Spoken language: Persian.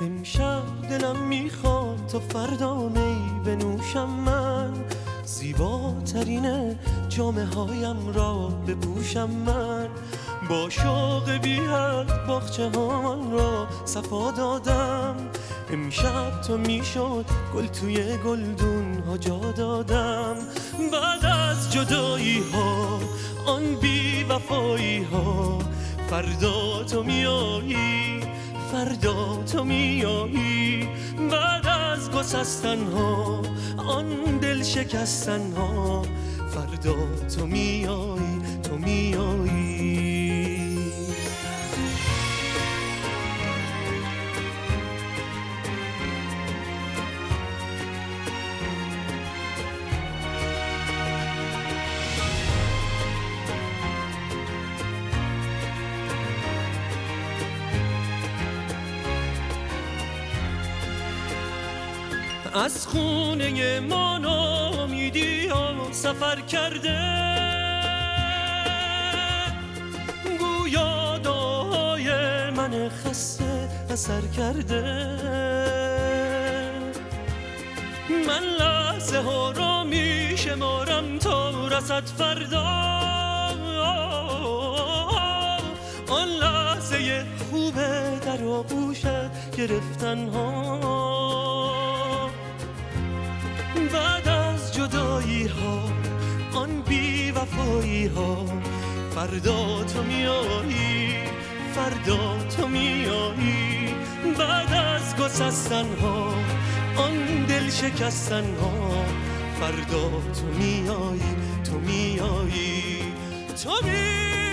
امشب دلم می‌خواد تا فردا می بنوشم من. زیباترین جامعه هایم را بپوشم من. با شوق بی حد باخچه هامان را صفا دادم. امشب تو می‌شد گل توی گلدون ها جا دادم. بعد از جدایی ها آن بی وفایی ها فردا تو میایی. فردا تو میایی بعد از گسستن ها آن دل شکستن ها فردا تو میایی تو میایی. از خونه ما نامیدی ها سفر کرده؟ گویا دعای من خسته اثر کرده. من لحظه ها را می شمارم تا رسد فردا. آن لحظه خوبه در آغوشت گرفتن ها. ها آن بی وفایی ها. فردا تو میایی فردا تو میایی. بعد از گسستن ها آن دل شکستن ها. فردا تو میایی تو میایی. تو میایی